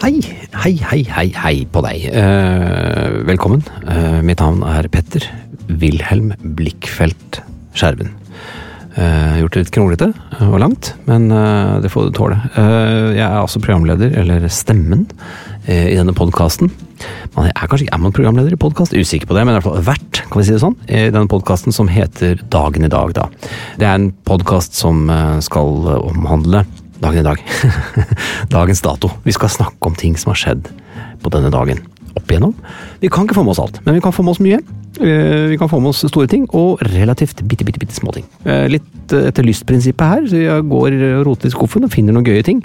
Hei, hei, hei, hei, hei på deg. Uh, velkommen. Uh, mitt navn er Petter Wilhelm Blikkfelt Skjerven. Uh, gjort det litt kronglete og langt, men det får du tåle. Jeg er altså programleder, eller stemmen, i denne podkasten. Man er kanskje ikke man programleder i podkast, usikker på det, men i hvert fall vert, kan vi si det sånn, i denne podkasten som heter Dagen i dag, da. Det er en podkast som skal omhandle dagen i dag. Dagens dato. Vi skal snakke om ting som har skjedd på denne dagen. Opp igjennom. Vi kan ikke få med oss alt, men vi kan få med oss mye. Eh, Vi kan få med oss store ting, og relativt bitte, bitte, bitte små ting. Eh, Litt etter lystprinsippet her, så jeg går og roter i skuffen og finner noen gøye ting.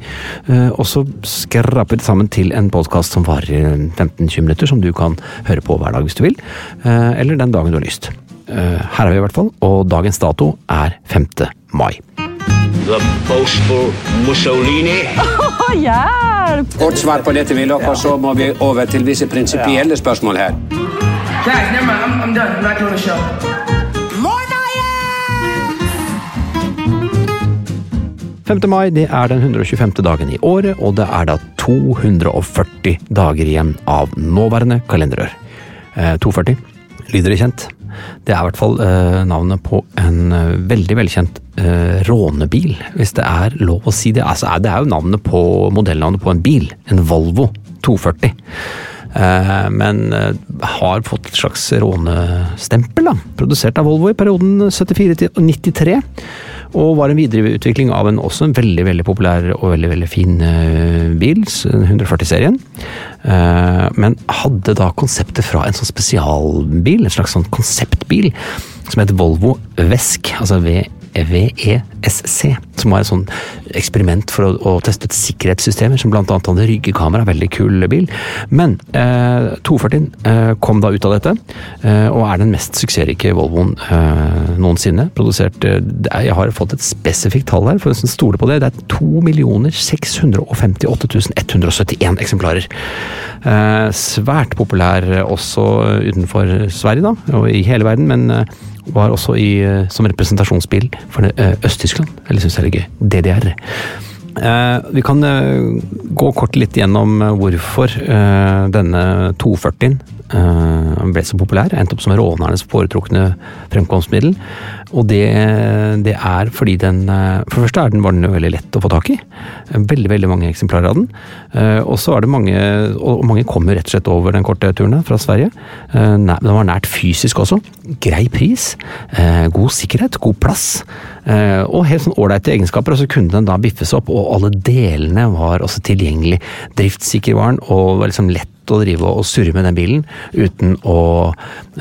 Eh, Og så skraper vi det sammen til en podkast som varer 15-20 minutter, som du kan høre på hver dag hvis du vil. Eller den dagen du har lyst. Her er vi i hvert fall, og dagens dato er 5. mai. The boastful Mussolini. Hjelp! Kort svar på dette, Willoch, og så må vi over til visse prinsipielle spørsmål her. Guys, never mind. I'm, I'm done. I'm not doing the show. 5. mai det er den 125. dagen i året, og det er da 240 dager igjen av nåværende kalenderår. Eh, 240. Lyder det kjent? Det er i hvert fall eh, navnet på en eh, veldig velkjent eh, rånebil, hvis det er lov å si det. Altså, det er jo navnet på modellnavnet på en bil. En Volvo 240. Eh, men har fått et slags rånestempel, da. Produsert av Volvo i perioden 74 til 93. Og var en videreutvikling av en også en veldig veldig populær og veldig veldig fin eh, bil, 140-serien. Eh, men hadde da konseptet fra en sånn spesialbil, en slags sånn konseptbil, som het Volvo Vesk, altså V VESC, som var et sånn eksperiment for å, å teste ut sikkerhetssystemer, som annet hadde ryggekamera, veldig kul bil. Men eh, 240 eh, kom da ut av dette, eh, og er den mest suksessrike Volvoen eh, noensinne. Produsert eh, Jeg har fått et spesifikt tall her, for å stole på det. Det er 2 658 171 eksemplarer. Eh, svært populær også utenfor Sverige, da, og i hele verden, men var også i, eh, som representasjonsbil for eh, Øst-Tyskland. Eller syns jeg er gøy. DDR. Eh, vi kan gå kort litt gjennom hvorfor denne 240-en eh, ble så populær. Endte opp som rånernes foretrukne fremkomstmiddel. Og det, det er fordi den eh, For det første er den, var den jo veldig lett å få tak i. Veldig veldig mange eksemplarer av den. Eh, Og så er det mange Og mange kommer rett og slett over den korte turen fra Sverige. Den var nært fysisk også. Grei pris. God sikkerhet. God plass. Og helt sånn ålreite egenskaper. Og så kunne den da biffes opp, og alle delene var også tilgjengelig. Driftssikker var den, og liksom lett å drive og surre med den bilen uten å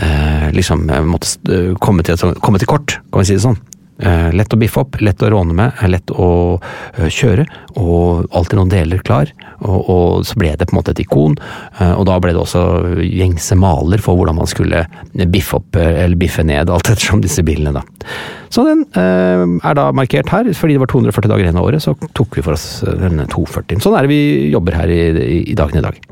eh, liksom eh, måtte eh, komme til, komme til kort, kan vi si det sånn. Eh, lett å biffe opp, lett å råne med, lett å eh, kjøre, og alltid noen deler klar. Og, og så ble det på en måte et ikon, eh, og da ble det også gjengse maler for hvordan man skulle biffe opp eller biffe ned, alt ettersom disse bilene, da. Så den eh, er da markert her, fordi det var 240 dager igjen av året, så tok vi for oss denne 240. Sånn er det vi jobber her i, i, i dagen i dag.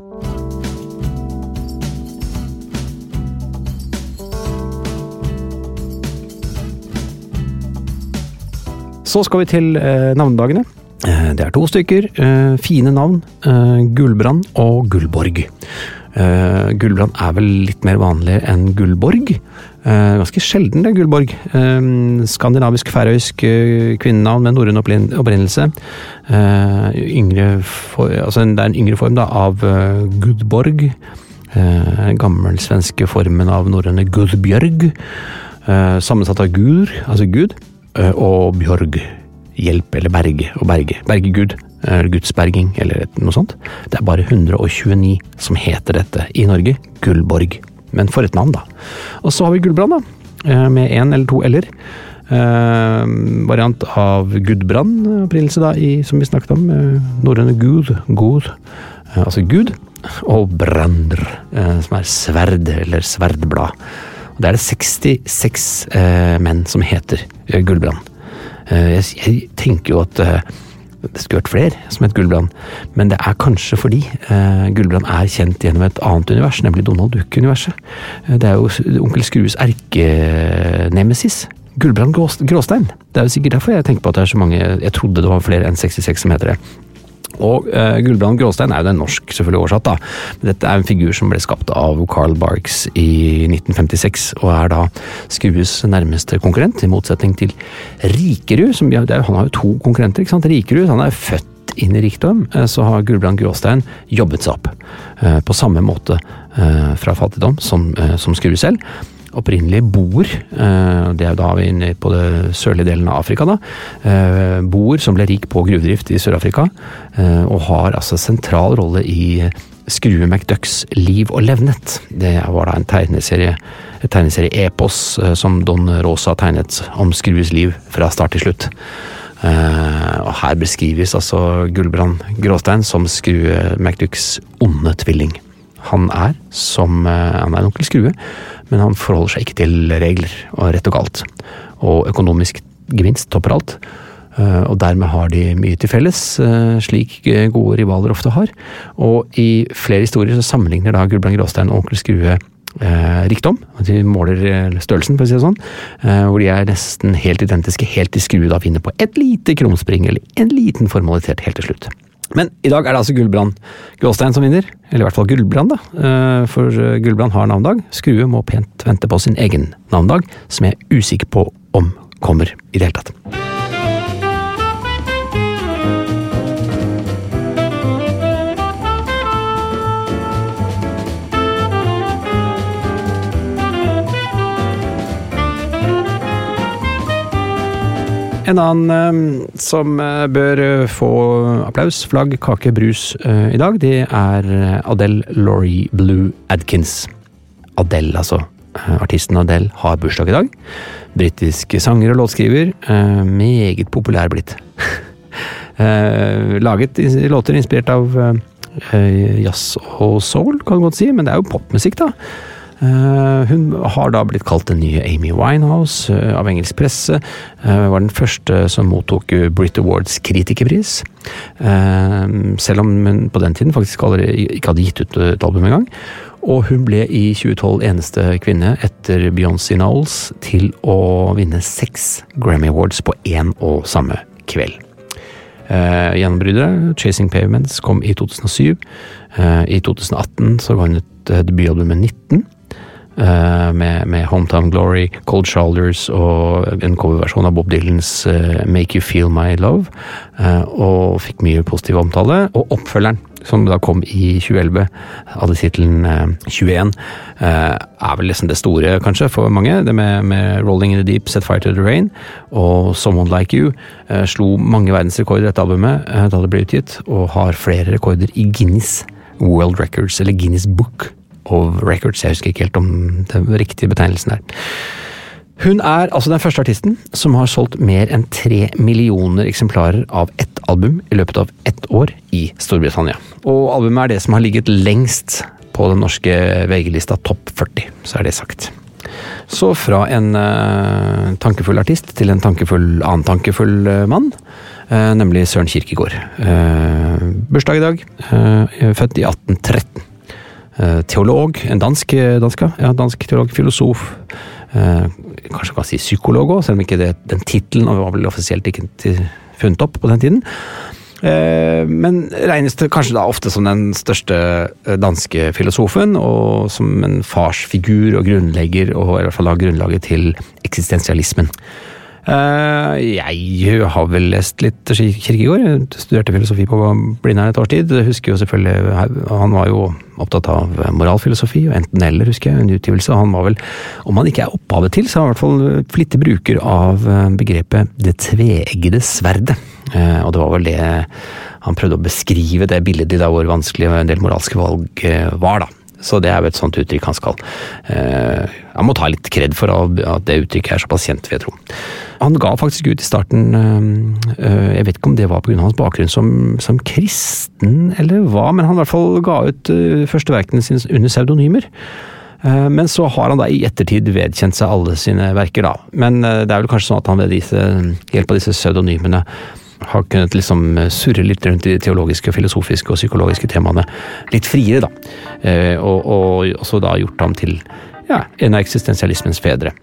Så skal vi til eh, navnedagene. Eh, det er to stykker. Eh, fine navn. Gullbrand og Gullborg. Gullbrand er vel litt mer vanlig enn Gullborg. Ganske sjelden, det, Gullborg. Skandinavisk-færøysk kvinnenavn med norrøn opprinnelse. For, altså det er en yngre form da, av Gudborg. Gammelsvenske formen av norrøne Gudbjørg. Sammensatt av Gur, altså Gud, og Bjørg. Hjelp eller berge og berge. Bergegud. Gudsberging, eller noe sånt. Det er bare 129 som heter dette i Norge. Gullborg. Men for et navn, da. Og så har vi Gullbrand, da. eh, Med én eller to l-er. Eh, variant av Gudbrand, opprinnelse da, i, som vi snakket om. Eh, norrøne gud, eh, altså gud. Og Brander, eh, som er sverd eller sverdblad. Det er det 66 eh, menn som heter eh, Gullbrand. Eh, jeg, jeg tenker jo at eh, det skulle vært flere som het Gullbrand, men det er kanskje fordi eh, Gullbrand er kjent gjennom et annet univers, nemlig Donald Duck-universet. Eh, det er jo onkel Skrues erkenemesis. Gullbrand Gråstein. Det er jo sikkert derfor jeg tenker på at det er så mange Jeg trodde det var flere enn 66 som heter det. Og uh, Gullbrand Gråstein er jo den norsk selvfølgelig oversatt, da. Dette er en figur som ble skapt av Carl Barks i 1956, og er da Skrues nærmeste konkurrent, i motsetning til Rikerud. Som, ja, han har jo to konkurrenter, ikke sant. Rikerud han er født inn i rikdom, eh, så har Gullbrand Gråstein jobbet seg opp. eh, På samme måte eh, fra fattigdom som, eh, som Skrue selv opprinnelige boer, eh, det er da vi inne på det sørlige delen av Afrika, da. eh, Boer som ble rik på gruvedrift i Sør-Afrika, eh, og har altså sentral rolle i Skrue McDucks liv og levnet. Det var da en tegneserie, tegneserie-epos som Don Rosa tegnet om Skrues liv fra start til slutt. Og her beskrives altså Gullbrand Gråstein som Skrue McDucks onde tvilling. Han er som Han er en onkel Skrue, men han forholder seg ikke til regler og rett og galt. Og økonomisk gevinst topper alt. Eh, Og dermed har de mye til felles, eh, slik eh, gode rivaler ofte har. Og i flere historier så sammenligner da Gulbrand Gråstein og onkel Skrue eh, rikdom. at De måler størrelsen, for å si det sånn. Eh, hvor de er nesten helt identiske, helt til Skrue da vinner på et lite krumspring, eller en liten formalitet helt til slutt. Men i dag er det altså Gullbrand Gråstein som vinner. Eller i hvert fall Gullbrand, da. Eh, For eh, Gullbrand har navnedag. Skrue må pent vente på sin egen navnedag, som jeg er usikker på om kommer i det hele tatt. En annen eh, som eh, bør eh, få applaus, flagg, kake, brus i dag, det er Adele Laurie Blue Adkins. Adele, altså. Artisten Adele har bursdag i dag. Britisk sanger og låtskriver. Meget populær blitt. Laget låter inspirert av jazz og soul, kan du godt si, men det er jo popmusikk, da. Eh, hun har da blitt kalt den nye Amy Winehouse eh, av engelsk presse. Eh, var den første som mottok Brit Awards kritikerpris. Selv om hun på den tiden faktisk ikke hadde gitt ut et album engang. Og hun ble i 2012 eneste kvinne etter Beyoncé Knowles til å vinne seks Grammy Awards på én og samme kveld. Uh, Gjennombruddet, Chasing Pavements, kom i 2007. Eh, I 2018 så ga hun ut debutalbumet debutalbum med 19. eh, med, med Hometown Glory, Cold Shoulders og en coverversjon av Bob Dylans eh, Make You Feel My Love. eh, og fikk mye positiv omtale. Og oppfølgeren, som da kom i 2011, hadde tittelen eh, 21. eh, er vel liksom det store, kanskje, for mange. Det med, med Rolling in the Deep, Set Fire to the Rain og Someone Like You. slo mange verdensrekorder dette albumet da det ble utgitt, og har flere rekorder i Guinness World Records, eller Guinness Book of Records. Jeg husker ikke helt om den riktige betegnelsen der. Hun er altså den første artisten som har solgt mer enn tre millioner eksemplarer av ett album i løpet av ett år i Storbritannia. Og albumet er det som har ligget lengst på den norske VG-lista Topp 40, så er det sagt. Så fra en uh, tankefull artist til en tankefull, annen tankefull uh, mann, uh, nemlig Søren Kierkegaard. Eh, bursdag i dag, født i 1813. Eh, teolog, en dansk, danske, ja, dansk teolog, filosof. Eh, kanskje kan si psykolog òg, selv om ikke det, den tittelen var vel offisielt ikke funnet opp på den tiden. Eh, men regnes det kanskje da ofte som den største eh, danske filosofen, og som en farsfigur og grunnlegger, og i hvert fall da grunnlaget til eksistensialismen. Eh, jeg har vel lest litt Kirkegård. Studerte filosofi på Blindern et års tid. Husker jo selvfølgelig, Han var jo opptatt av moralfilosofi, og enten-eller, husker jeg. En utgivelse. Han var vel, om han ikke er opphavet til, så er han i hvert fall flittig bruker av eh, begrepet 'det tveeggede sverdet'. Eh, og det var vel det han prøvde å beskrive det bildet da hvor vanskelig en del moralske valg var, da. Så det er jo et sånt uttrykk han skal eh, Han må ta litt kred for at det uttrykket er såpass kjent, vil jeg tro. Han ga faktisk ut i starten eh, Jeg vet ikke om det var pga. hans bakgrunn som, som, kristen eller hva, men han i hvert fall ga ut eh, første verkene sine under pseudonymer. Eh, men så har han da i ettertid vedkjent seg alle sine verker, da. Men eh, det er vel kanskje sånn at han ved disse, hjelp av disse pseudonymene har kunnet liksom eh, surre litt rundt de teologiske, filosofiske og psykologiske temaene litt friere, da. Eh, og, og også da gjort ham til ja, en av eksistensialismens fedre.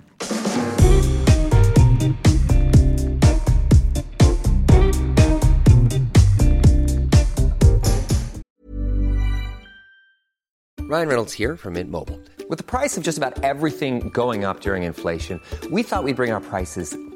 Ryan Reynolds here from Mint Mobile. With the price of just about everything going up during inflation, we thought we'd bring our prices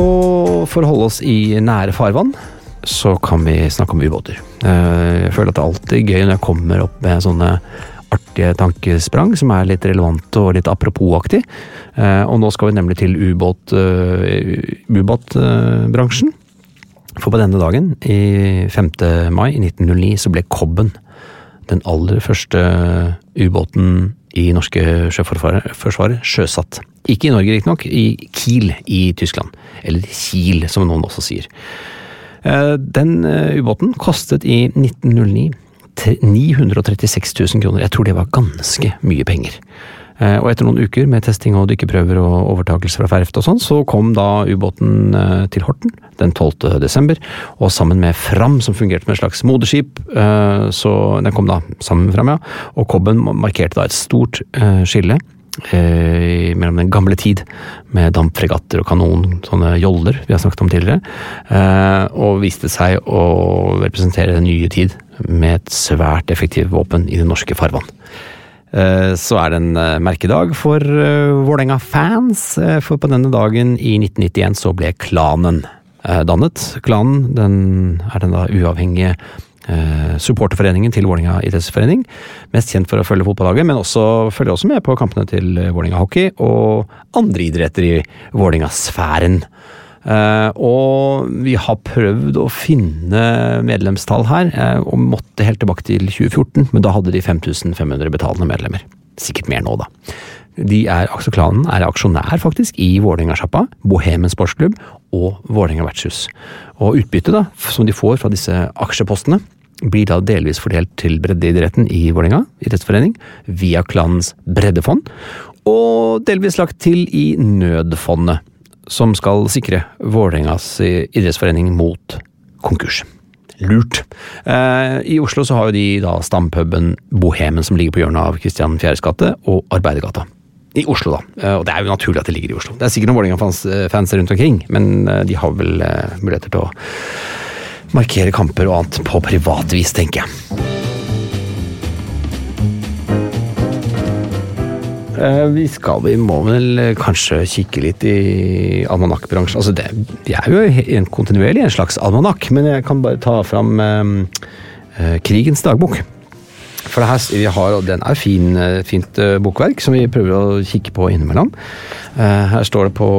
Og for å holde oss i nære farvann, så kan vi snakke om ubåter. Eh, jeg føler at det er alltid gøy når jeg kommer opp med sånne artige tankesprang som er litt relevante og litt apropos-aktig. Eh, og nå skal vi nemlig til eh, ubåtbransjen. For på denne dagen, i 5. mai i 1909, så ble Kobben den aller første ubåten i norske sjøforsvaret sjøsatt. Ikke i Norge, riktignok, i Kiel i Tyskland. Eller Kiel, som noen også sier. Eh, den eh, ubåten kostet i 1909 936 000 kroner. Jeg tror det var ganske mye penger. Eh, og etter noen uker med testing og dykkeprøver og overtakelse fra verft og sånn, så kom da ubåten eh, til Horten den 12. desember. Og sammen med Fram, som fungerte som et slags moderskip, eh, så den kom da sammen med Fram, ja. Og Kobben markerte da et stort skille. mellom den gamle tid, med dampfregatter og kanon, sånne joller vi har snakket om tidligere, og viste seg å representere den nye tid med et svært effektivt våpen i det norske farvann. Eh, så er det en eh, merkedag for eh, Vålerenga-fans, for på denne dagen i 1991 så ble klanen dannet. Klanen den er den da uavhengige supporterforeningen til Vålerenga idrettsforening. Mest kjent for å følge fotballaget, men også følger også med på kampene til Vålerenga hockey og andre idretter i Vålerenga-sfæren. Uh, og vi har prøvd å finne medlemstall her, uh, og måtte helt tilbake til 2014, men da hadde de 5500 betalende medlemmer. Sikkert mer nå, da. De er, Klanen er aksjonær, faktisk, i Vålerenga-sjappa, Bohemen sportsklubb og Vålerenga vertshus. Og utbyttet da, som de får fra disse aksjepostene, blir da delvis fordelt til breddeidretten i Vålerenga idrettsforening, via klanens breddefond, og delvis lagt til i nødfondet som skal sikre Vålerengas idrettsforening mot konkurs. Lurt. Eh, I Oslo så har jo de da stampuben Bohemen som ligger på hjørnet av Kristian Fjæres gate og Arbeidergata. I Oslo, da. Eh, og det er jo naturlig at det ligger i Oslo. Det er sikkert noen Vålerenga-fans rundt omkring, men eh, de har vel muligheter til å markere kamper og annet på privat vis, tenker jeg. Vi skal, vi må vel eh, kanskje kikke litt i almanakkbransjen. Altså det, vi er jo en kontinuerlig en slags almanakk, men jeg kan bare ta fram eh, eh, Krigens dagbok. For det her, har, den er fin, eh, fint eh, bokverk som vi prøver å kikke på innimellom. Eh, Her står det på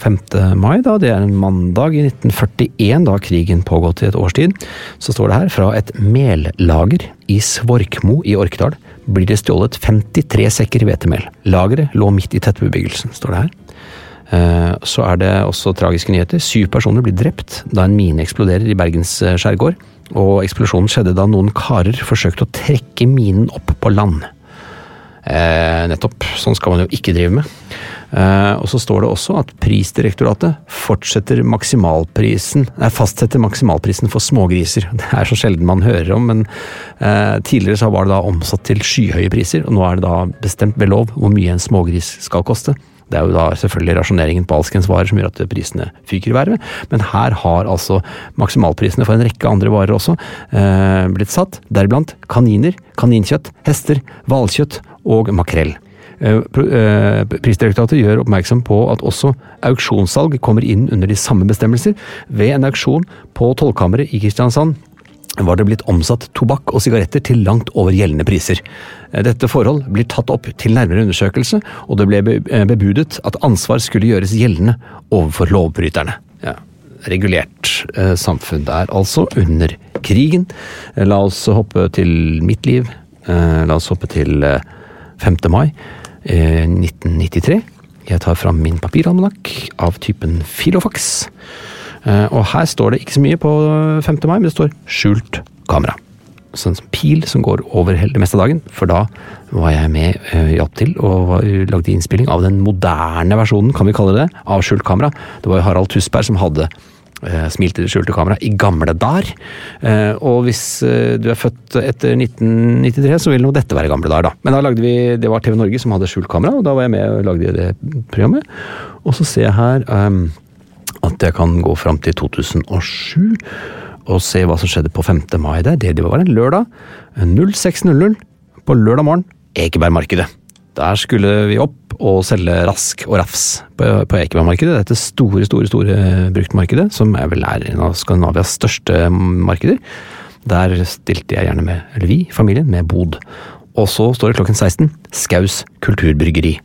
5. mai, da, det er en mandag i 1941, da krigen pågått i et års tid. Så står det her fra et mellager i Svorkmo i Orkdal blir det stjålet 53 sekker hvetemel. Lageret lå midt i tettbebyggelsen, står det her. Eh, Så er det også tragiske nyheter. Syv personer blir drept da en mine eksploderer i Bergens eh, skjærgård. Og eksplosjonen skjedde da noen karer forsøkte å trekke minen opp på land. Eh, nettopp. Sånn skal man jo ikke drive med. Eh, og så står det også at Prisdirektoratet fortsetter maksimalprisen, nei, fastsetter maksimalprisen for smågriser. Det er så sjelden man hører om, men eh, tidligere så var det da omsatt til skyhøye priser, og nå er det da bestemt ved lov hvor mye en smågris skal koste. Det er jo da selvfølgelig rasjoneringen på alskens varer som gjør at prisene fyker i været, men her har altså maksimalprisene for en rekke andre varer også eh, blitt satt, deriblant kaniner, kaninkjøtt, hester, hvalkjøtt og makrell. Eh, eh, Prisdirektoratet gjør oppmerksom på at også auksjonssalg kommer inn under de samme bestemmelser. Ved en auksjon på Tollkammeret i Kristiansand var det blitt omsatt tobakk og sigaretter til langt over gjeldende priser. Eh, Dette forhold blir tatt opp til nærmere undersøkelse, og det ble bebudet at ansvar skulle gjøres gjeldende overfor lovbryterne. Ja, regulert samfunn der, altså, under krigen. La oss hoppe til mitt liv. La oss hoppe til 5. mai eh, 1993. Jeg tar fram min papiralmanakk av typen Filofax. Eh, Og her står det ikke så mye på 5. mai, men det står 'skjult kamera'. Sånn som pil som går over det meste av dagen, for da var jeg med, eh, hjalp til og lagde innspilling av den moderne versjonen, kan vi kalle det, av skjult kamera. Det var jo Harald Tusberg som hadde eh, smilt i det skjulte kamera i gamle dager. Eh, og hvis eh, du er født etter 1993, så vil nå dette være gamle dar, da. Men da lagde vi, det var TV Norge som hadde skjult kamera, og da var jeg med og lagde det programmet. Og så ser jeg her um, at jeg kan gå fram til 2007 og se hva som skjedde på 5. mai der. Det var en lørdag. 06.00 på lørdag morgen, Ekebergmarkedet. Der skulle vi opp og selge rask og rafs på, på Ekebergmarkedet. Dette store, store store bruktmarkedet, som er vel er en av Skandinavias største markeder. Der stilte jeg gjerne med, eller vi, familien, med bod. Og så står det klokken 16, Skaus kulturbryggeri.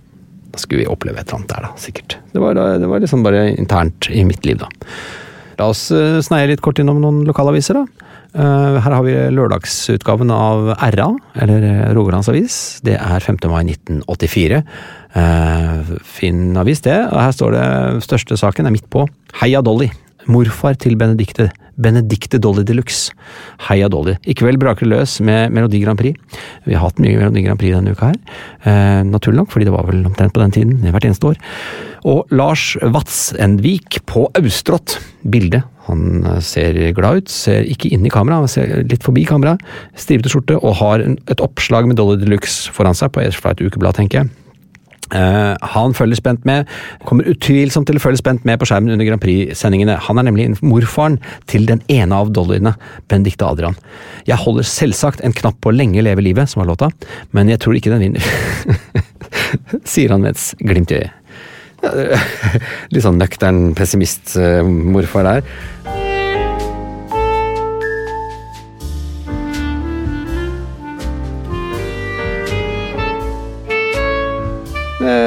Da skulle vi oppleve et eller annet der, da, sikkert. Det var, det var liksom bare internt i mitt liv, da. La oss eh, sneie litt kort innom noen lokalaviser, da. Eh, Her har vi lørdagsutgaven av RA, eller eh, Rogalands Avis. Det er 5. mai 1984. Finn Fin avis, det. Og her står det største saken er midt på. Heia Dolly. Morfar til Benedicte. Benedicte Dolly de Luxe. Heia Dolly. I kveld braker det løs med Melodi Grand Prix. Vi har hatt mye Melodi Grand Prix denne uka her. Eh, naturlig nok, fordi det var vel omtrent på den tiden hvert eneste år. Og Lars Vatsenvik på Austrått. Bilde. Han eh, ser glad ut, ser ikke inn i kamera, han ser litt forbi kamera. Stripete skjorte og har et oppslag med Dolly de Luxe foran seg på et ukeblad, tenker jeg. Eh, han følger spent med, kommer utvilsomt til å følge spent med på skjermen under Grand Prix-sendingene. Han er nemlig morfaren til den ene av dollyene, Benedicte Adrian. Jeg holder selvsagt en knapp på Lenge leve livet, som var låta, men jeg tror ikke den vinner. Sier han med et glimt i øyet. Litt sånn nøktern pessimist-morfar der.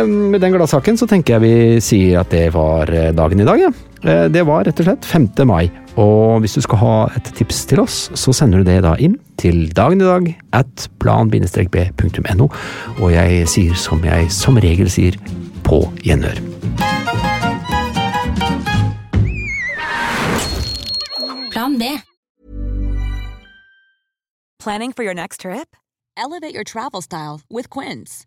Med den gladsaken så tenker jeg vi sier at det var eh, dagen i dag, ja. Eh, Det var rett og slett 5. mai. Og hvis du skal ha et tips til oss, så sender du det da inn til dagen i dag at plan-b.no. Og jeg sier som jeg som regel sier, på gjenhør. Plan B. Planning for your next trip? Elevate your travel style with Quince.